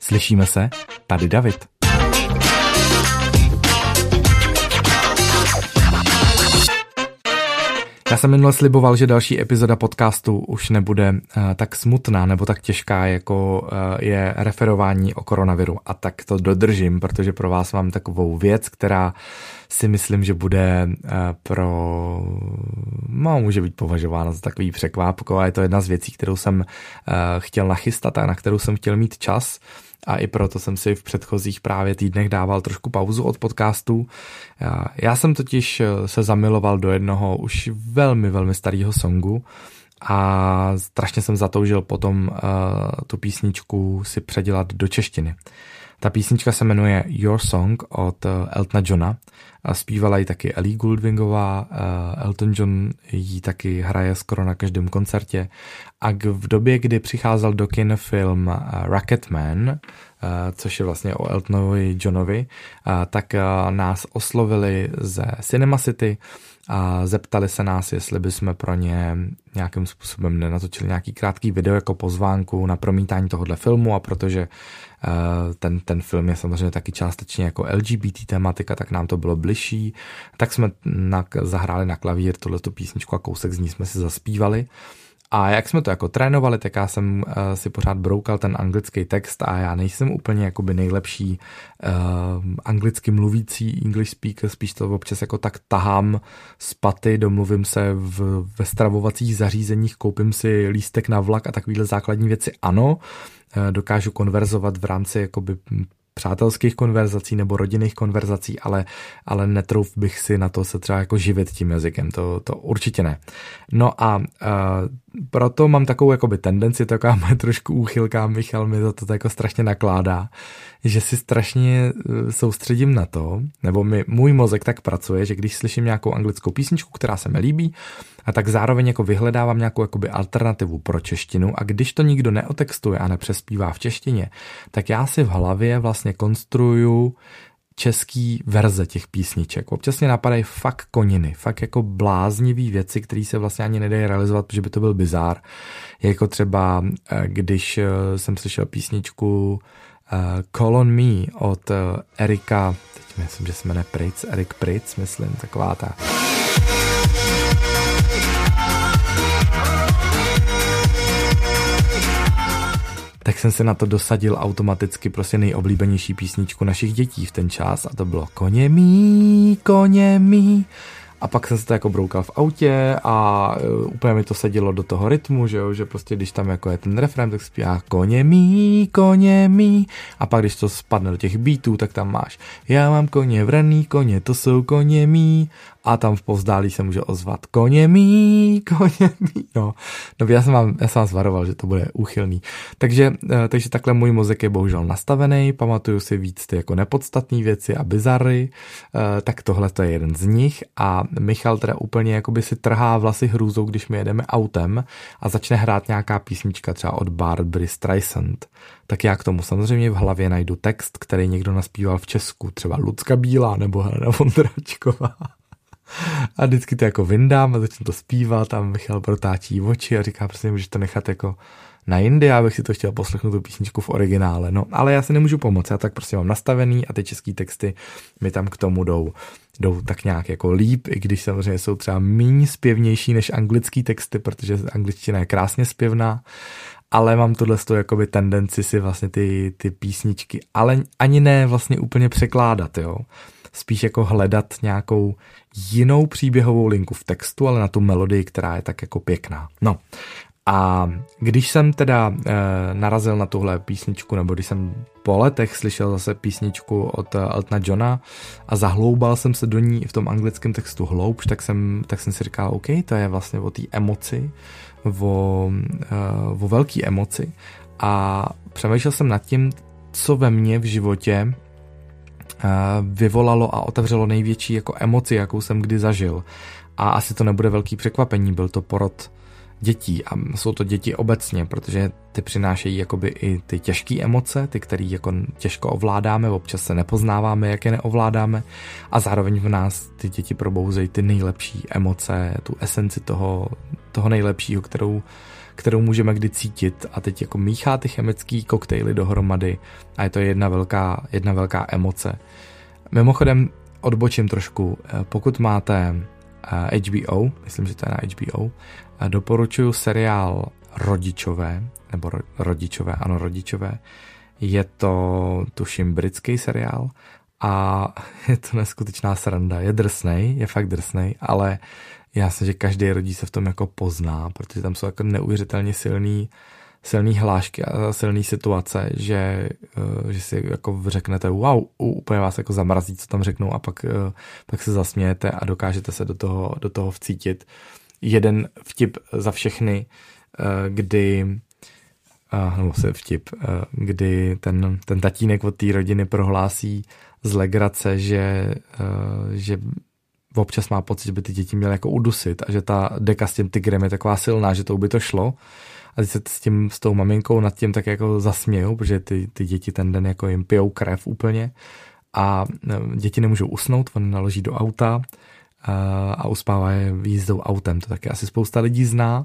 Slyšíme se? Tady David. Já jsem minule sliboval, že další epizoda podcastu už nebude uh, tak smutná nebo tak těžká, jako uh, je referování o koronaviru. A tak to dodržím, protože pro vás mám takovou věc, která si myslím, že bude uh, pro... No, může být považována za takový překvápko a je to jedna z věcí, kterou jsem chtěl nachystat a na kterou jsem chtěl mít čas. Uh, a i proto jsem si v předchozích právě týdnech dával trošku pauzu od podcastů. Já jsem totiž eh, se zamiloval do jednoho už velmi, velmi starého songu a strašně jsem zatoužil potom uh, tu písničku si předělat do češtiny. Ta písnička se jmenuje Your Song od eh, Eltona Johna. Zpívala ji taky Ellie Gouldwingová, Elton John ji taky hraje skoro na každém koncertě. A v době, kdy přicházel do kin film Rocketman, což je vlastně o Eltonovi Johnovi, tak nás oslovili ze Cinema City a zeptali se nás, jestli bychom pro ně nějakým způsobem nenatočili nějaký krátký video jako pozvánku na promítání tohohle filmu a protože ten, ten film je samozřejmě taky částečně jako LGBT tematika, tak nám to bylo bližší, tak jsme na, zahráli na klavír tohleto písničku a kousek z ní jsme si zaspívali. A jak jsme to jako trénovali, tak já jsem uh, si pořád broukal ten anglický text a já nejsem úplně jakoby nejlepší uh, anglicky mluvící English speaker, spíš to občas jako tak tahám z paty, domluvím se v, ve stravovacích zařízeních, koupím si lístek na vlak a takovýhle základní věci ano, uh, dokážu konverzovat v rámci jakoby přátelských konverzací nebo rodinných konverzací, ale, ale netrouf bych si na to se třeba jako živit tím jazykem, to, to určitě ne. No a uh, proto mám takovou jakoby tendenci, taková moje trošku úchylka, Michal mi za to jako strašně nakládá, že si strašně eh, soustředím na to, nebo mi, můj mozek tak pracuje, že když slyším nějakou anglickou písničku, která se mi líbí, a tak zároveň jako vyhledávám nějakou jakoby alternativu pro češtinu a když to nikdo neotextuje a nepřespívá v češtině, tak já si v hlavě vlastně konstruju český verze těch písniček. Občas mě napadají fakt koniny, fakt jako bláznivý věci, které se vlastně ani nedají realizovat, protože by to byl bizár. Jako třeba, eh, když eh, jsem slyšel písničku uh, Call on Me od Erika, teď myslím, že se jmenuje Pritz, Erik Pritz, myslím, taková ta. Tak jsem se na to dosadil automaticky prostě nejoblíbenější písničku našich dětí v ten čas a to bylo Koně mý, koně mý. A pak jsem se to jako broukal v autě a uh, úplně mi to sedělo do toho rytmu, že jo, že prostě když tam jako je ten refrén, tak zpívá koně mý, koně mý. A pak když to spadne do těch beatů, tak tam máš já mám koně vraný, koně, to jsou koně mý a tam v povzdálí se může ozvat koně mý, koně mý. No, no já, jsem vám, já jsem vás varoval, že to bude úchylný. Takže, eh, takže takhle můj mozek je bohužel nastavený, pamatuju si víc ty jako nepodstatné věci a bizary, eh, tak tohle to je jeden z nich a Michal teda úplně jakoby si trhá vlasy hrůzou, když my jedeme autem a začne hrát nějaká písnička třeba od Barbary Streisand tak já k tomu samozřejmě v hlavě najdu text, který někdo naspíval v Česku, třeba Lucka Bílá nebo Helena Vondráčková. A vždycky to jako vyndám a začnu to zpívat a Michal protáčí oči a říká, prostě můžeš to nechat jako na jindy, já bych si to chtěl poslechnout tu písničku v originále. No, ale já si nemůžu pomoct, já tak prostě mám nastavený a ty český texty mi tam k tomu jdou, jdou tak nějak jako líp, i když samozřejmě jsou třeba méně zpěvnější než anglický texty, protože angličtina je krásně zpěvná, ale mám tohle jakoby tendenci si vlastně ty, ty písničky, ale ani ne vlastně úplně překládat, jo spíš jako hledat nějakou jinou příběhovou linku v textu, ale na tu melodii, která je tak jako pěkná. No a když jsem teda e, narazil na tuhle písničku, nebo když jsem po letech slyšel zase písničku od eh, Eltona Johna a zahloubal jsem se do ní v tom anglickém textu hloubš, tak jsem, tak jsem si říkal, OK, to je vlastně o té emoci, o, e, o velký emoci a přemýšlel jsem nad tím, co ve mně v životě vyvolalo a otevřelo největší jako emoci, jakou jsem kdy zažil. A asi to nebude velký překvapení, byl to porod dětí a jsou to děti obecně, protože ty přinášejí jakoby i ty těžké emoce, ty, které jako těžko ovládáme, občas se nepoznáváme, jak je neovládáme a zároveň v nás ty děti probouzejí ty nejlepší emoce, tu esenci toho, toho nejlepšího, kterou kterou můžeme kdy cítit a teď jako míchá ty chemické koktejly dohromady a je to jedna velká, jedna velká emoce. Mimochodem odbočím trošku, eh, pokud máte HBO, eh, myslím, že to je na HBO, eh, doporučuji seriál Rodičové, nebo Rodičové, ano, Rodičové. Je to, tuším, britský seriál a je to neskutečná sranda. Je drsnej, je fakt drsnej, ale já si, že každý rodí se v tom jako pozná, protože tam jsou jako neuvěřitelně silný, silný hlášky a silný situace, že, eh, že si jako řeknete wow, úplně vás jako zamrazí, co tam řeknou a pak, eh, pak se zasmějete a dokážete se do toho, do toho vcítit. Jeden vtip za všechny, eh, kdy nebo se vtip, kdy ten, ten tatínek od té rodiny prohlásí z legrace, že, že občas má pocit, že by ty děti měly jako udusit a že ta deka s tím tigrem je taková silná, že to by to šlo. A teď se s, tím, s tou maminkou nad tím tak jako zasmějou, protože ty, ty děti ten den jako jim pijou krev úplně a e, děti nemůžou usnout, on naloží do auta a, a uspává je jízdou autem. To taky asi spousta lidí zná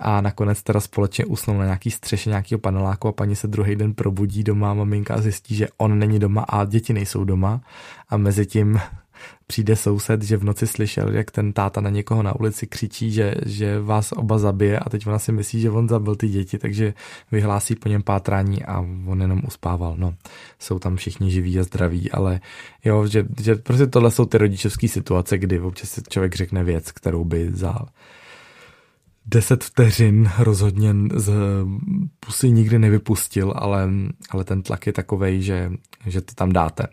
a nakonec teda společně usnou na nějaký střeše nějakého paneláku a paní se druhý den probudí doma, maminka zjistí, že on není doma a děti nejsou doma a mezi tím přijde soused, že v noci slyšel, jak ten táta na někoho na ulici křičí, že, že vás oba zabije a teď ona si myslí, že on zabil ty děti, takže vyhlásí po něm pátrání a on jenom uspával. No, jsou tam všichni živí a zdraví, ale jo, že, že prostě tohle jsou ty rodičovské situace, kdy občas si člověk řekne věc, kterou by za deset vteřin rozhodně z pusy nikdy nevypustil, ale, ale ten tlak je takovej, že, že to tam dáte.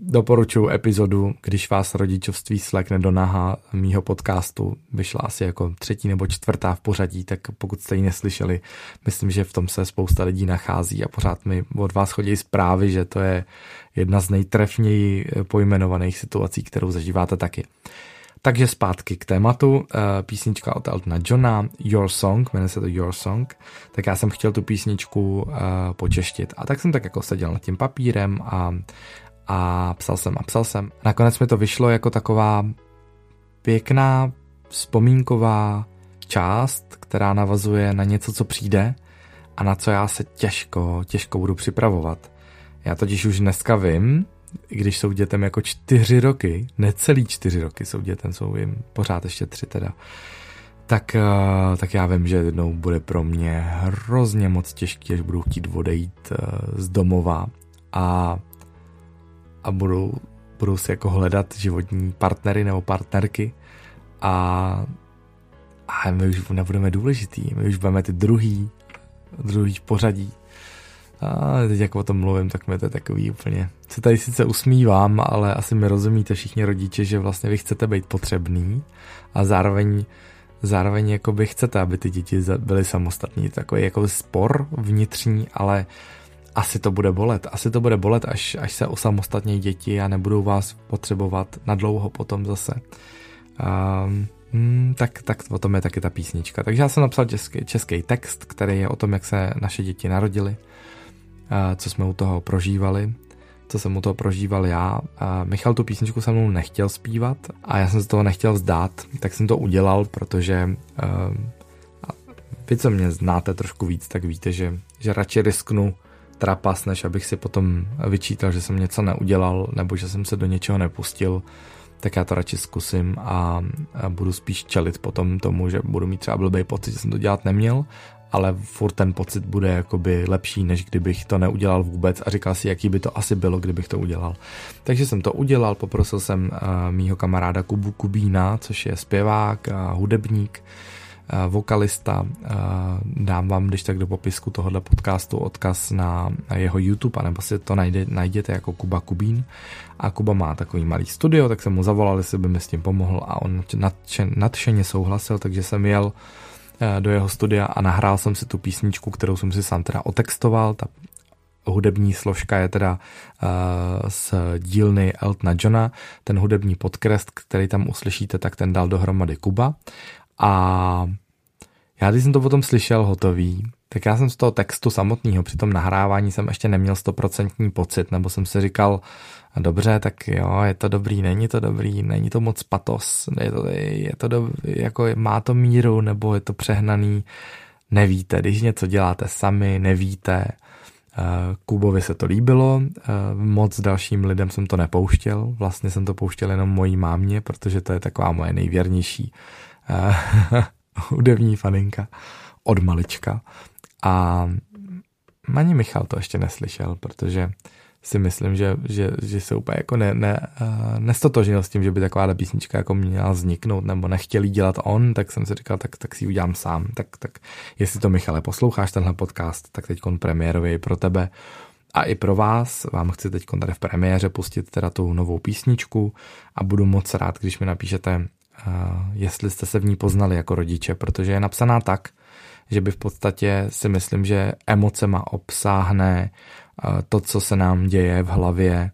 Doporučuji epizodu, když vás rodičovství slekne do naha mýho podcastu. Vyšla asi jako třetí nebo čtvrtá v pořadí, tak pokud jste ji neslyšeli, myslím, že v tom se spousta lidí nachází a pořád mi od vás chodí zprávy, že to je jedna z nejtrefněji pojmenovaných situací, kterou zažíváte taky. Takže zpátky k tématu, eh, písnička od Eltona Johna, Your Song, jmenuje se to Your Song, tak já jsem chtěl tu písničku uh, počeštit a tak jsem tak jako seděl nad tím papírem a, a psal jsem a psal jsem. Nakonec mi to vyšlo jako taková pěkná vzpomínková část, která navazuje na něco, co přijde a na co já se těžko, těžko budu připravovat. Já totiž už dneska vím, i když jsou dětem jako čtyři roky, necelý čtyři roky jsou dětem, jsou jim pořád ještě tři teda, tak, eh, tak já vím, že jednou bude pro mě hrozně moc těžký, až budu chtít odejít eh, z domova a, a budou, budou si jako hledat životní partnery nebo partnerky a, a my už nebudeme důležitý, my už budeme ty druhý, druhý v pořadí a teď jako o tom mluvím, tak mi to je takový úplně... Se tady sice usmívám, ale asi mi rozumíte všichni rodiče, že vlastně vy chcete být potřebný a zároveň zároveň jako by chcete, aby ty děti byly samostatní. Takový jako spor vnitřní, ale asi to bude bolet. Asi to bude bolet, až, až se osamostatní děti a nebudou vás potřebovat na dlouho potom zase. Um, Hmm, tak, tak o tom je taky ta písnička. Takže já jsem napsal český, český text, který je o tom, jak se naše děti narodily co jsme u toho prožívali, co jsem u toho prožíval já. A Michal tu písničku se mnou nechtěl zpívat a já jsem z toho nechtěl vzdát, tak jsem to udělal, protože uh, vy, co mě znáte trošku víc, tak víte, že, že radši risknu trapas, než abych si potom vyčítal, že jsem něco neudělal nebo že jsem se do něčeho nepustil, tak já to radši zkusím a, budu spíš čelit potom tomu, že budu mít třeba blbý pocit, že jsem to dělat neměl ale furt ten pocit bude jakoby lepší, než kdybych to neudělal vůbec a říkal si, jaký by to asi bylo, kdybych to udělal. Takže jsem to udělal, poprosil jsem uh, mýho kamaráda Kubu Kubína, což je zpěvák a hudebník, vokalista. Uh, dám vám, když tak do popisku tohohle podcastu odkaz na, jeho YouTube, anebo si to najde, najděte jako Kuba Kubín. A Kuba má takový malý studio, tak jsem mu zavolal, jestli by mi s tím pomohl a on nadšen, nadšeně souhlasil, takže jsem jel Eh, do jeho studia a nahrál jsem si tu písničku, kterou jsem si sám teda otextoval. Ta hudební složka je teda z dílny Eltona Johna. Ten hudební podkres, který tam uslyšíte, tak ten dal dohromady Kuba. A já když jsem to potom slyšel hotový, tak já jsem z toho textu samotného při tom nahrávání jsem ještě neměl stoprocentní pocit, nebo jsem si říkal, dobře, tak jo, je to dobrý, není to dobrý, není to moc patos, je to, je to dobrý, jako má to míru, nebo je to přehnaný. nevíte, když něco děláte sami, nevíte. Eh, Kubovi se to líbilo, eh, moc dalším lidem jsem to nepouštěl, vlastně jsem to pouštěl jenom mojí mámě, protože to je taková moje nejvěrnější hudební faninka od malička. A ani Michal to ještě neslyšel, protože si myslím, že, že, že se úplně jako ne, ne, uh, nestotožnil s tím, že by taková písnička jako měla vzniknout, nebo nechtěl dělat on, tak jsem si říkal, tak, tak si ji udělám sám. Tak, tak jestli to, Michale, posloucháš tenhle podcast, tak teď premiérově pro tebe a i pro vás. Vám chci teď tady v premiéře pustit teda tu novou písničku a budu moc rád, když mi napíšete, jestli jste se v ní poznali jako rodiče, protože je napsaná tak, že by v podstatě si myslím, že emocema obsáhne to, co se nám děje v hlavě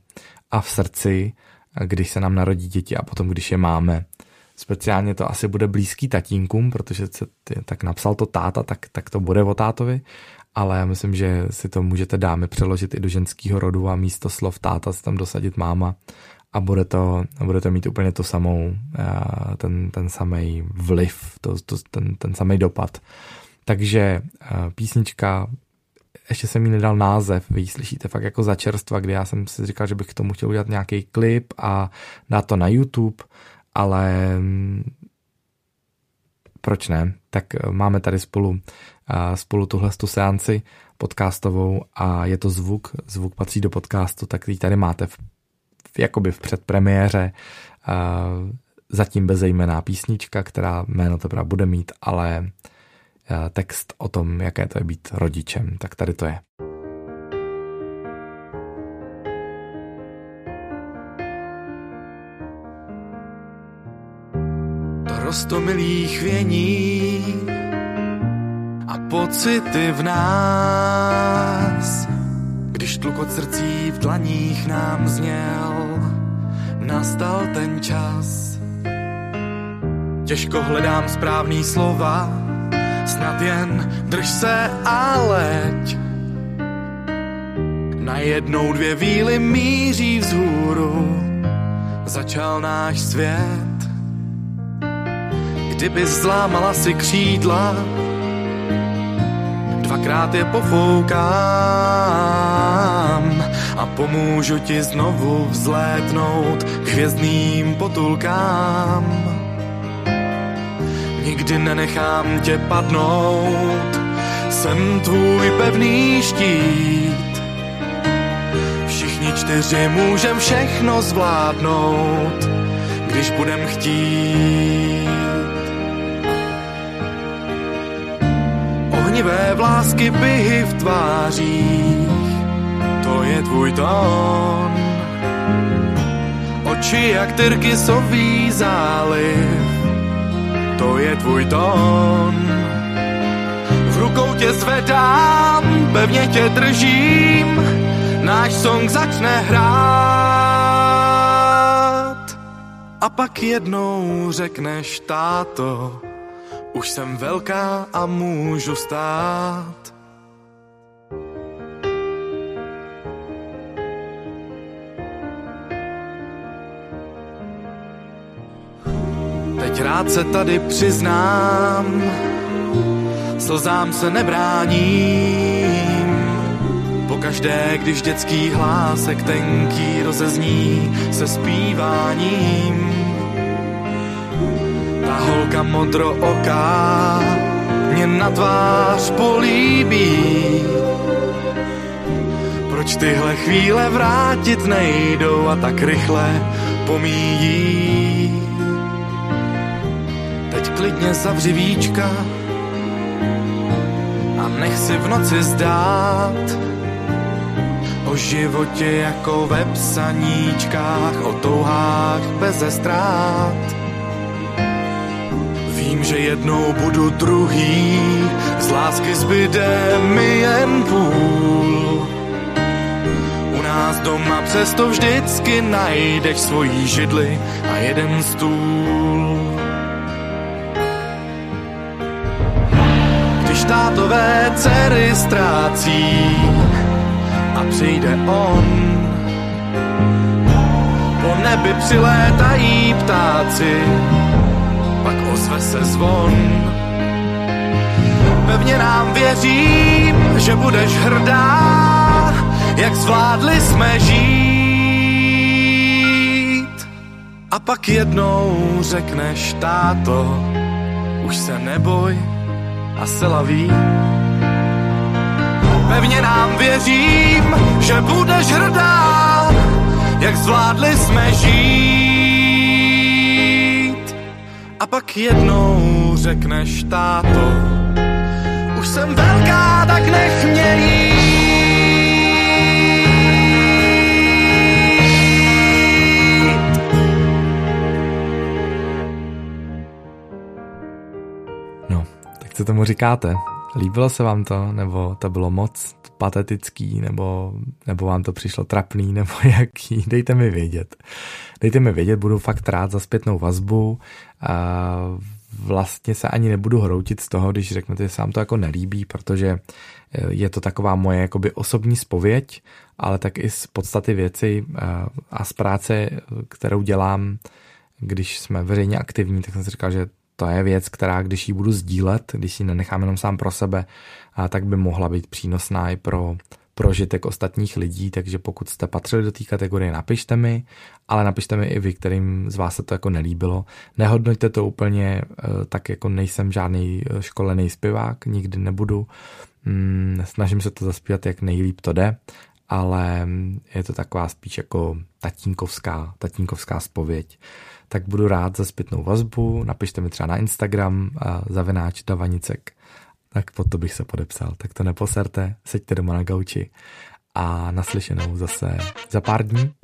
a v srdci, když se nám narodí děti a potom, když je máme. Speciálně to asi bude blízký tatínkům, protože se tak napsal to táta, tak, tak to bude o tátovi, ale já myslím, že si to můžete dámy přeložit i do ženského rodu a místo slov táta si tam dosadit máma a bude to, bude to mít úplně to samou, ten, ten samý vliv, to, to, ten, ten samý dopad. Takže písnička ještě jsem jí nedal název, vy ji slyšíte fakt jako za čerstva, kdy já jsem si říkal, že bych k tomu chtěl udělat nějaký klip a dát to na YouTube, ale mm, proč ne? Tak eh, máme tady spolu, eh, spolu tuhle tu seanci podcastovou a je to zvuk, zvuk patří do podcastu, tak ji tady máte v, jakoby v předpremiéře, zatím bezejmená písnička, která jméno to bude mít, ale text o tom, jaké to je být rodičem. Tak tady to je. To rostomilý chvění a pocity v nás, když tlukot srdcí v dlaních nám zněl, nastal ten čas. Těžko hledám správný slova, snad jen drž se a leď. Najednou dvě víly míří vzhůru, začal náš svět. Kdyby zlámala si křídla, dvakrát je pofoukám a pomůžu ti znovu vzlétnout k hvězdným potulkám nikdy nenechám tě padnout. Jsem tvůj pevný štít. Všichni čtyři můžem všechno zvládnout, když budem chtít. Ohnivé vlásky byhy v tvářích, to je tvůj tón. Oči jak tyrkysový záliv, to je tvůj tón. V rukou tě zvedám, pevně tě držím, náš song začne hrát. A pak jednou řekneš, táto, už jsem velká a můžu stát. Teď rád se tady přiznám, slzám se nebráním. Pokaždé, když dětský hlásek tenký rozezní se zpíváním. Ta holka modro oká mě na tvář políbí. Proč tyhle chvíle vrátit nejdou a tak rychle pomíjí? klidně zavři víčka a nech si v noci zdát o životě jako ve psaníčkách, o touhách bez ztrát. Vím, že jednou budu druhý, z lásky zbyde mi jen půl. U nás doma přesto vždycky najdeš svojí židli a jeden stůl. státové dcery ztrácí a přijde on. Po nebi přilétají ptáci, pak ozve se zvon. Pevně nám věřím, že budeš hrdá, jak zvládli jsme žít. A pak jednou řekneš, táto, už se neboj a se laví. Pevně nám věřím, že budeš hrdá, jak zvládli jsme žít. A pak jednou řekneš, táto, už jsem velká, tak nech mě jít. No, tak co tomu říkáte? Líbilo se vám to, nebo to bylo moc patetický, nebo, nebo vám to přišlo trapný, nebo jaký? Dejte mi vědět. Dejte mi vědět, budu fakt rád za zpětnou vazbu. A vlastně se ani nebudu hroutit z toho, když řeknete, že se vám to jako nelíbí, protože eh, je to taková moje jakoby osobní spověď, ale tak i z podstaty věci eh, a z práce, kterou dělám, když jsme veřejně aktivní, tak jsem si říkal, že to je věc, která když ji budu sdílet, když ji nenechám jenom sám pro sebe, tak by mohla být přínosná i pro prožitek ostatních lidí, takže pokud jste patřili do té kategorie, napište mi, ale napište mi i vy, kterým z vás se to jako nelíbilo. Nehodnoťte to úplně eh, tak, jako nejsem žádný eh, školený zpěvák, nikdy nebudu. Mm, snažím se to zaspívat, jak nejlíp to jde, ale je to taková spíš jako tatínkovská, tatínkovská spověď tak budu rád za zpětnou vazbu, napište mi třeba na Instagram zavináč Davanicek, tak pod to bych se podepsal. Tak to neposerte, seďte doma na gauči a naslyšenou zase za pár dní.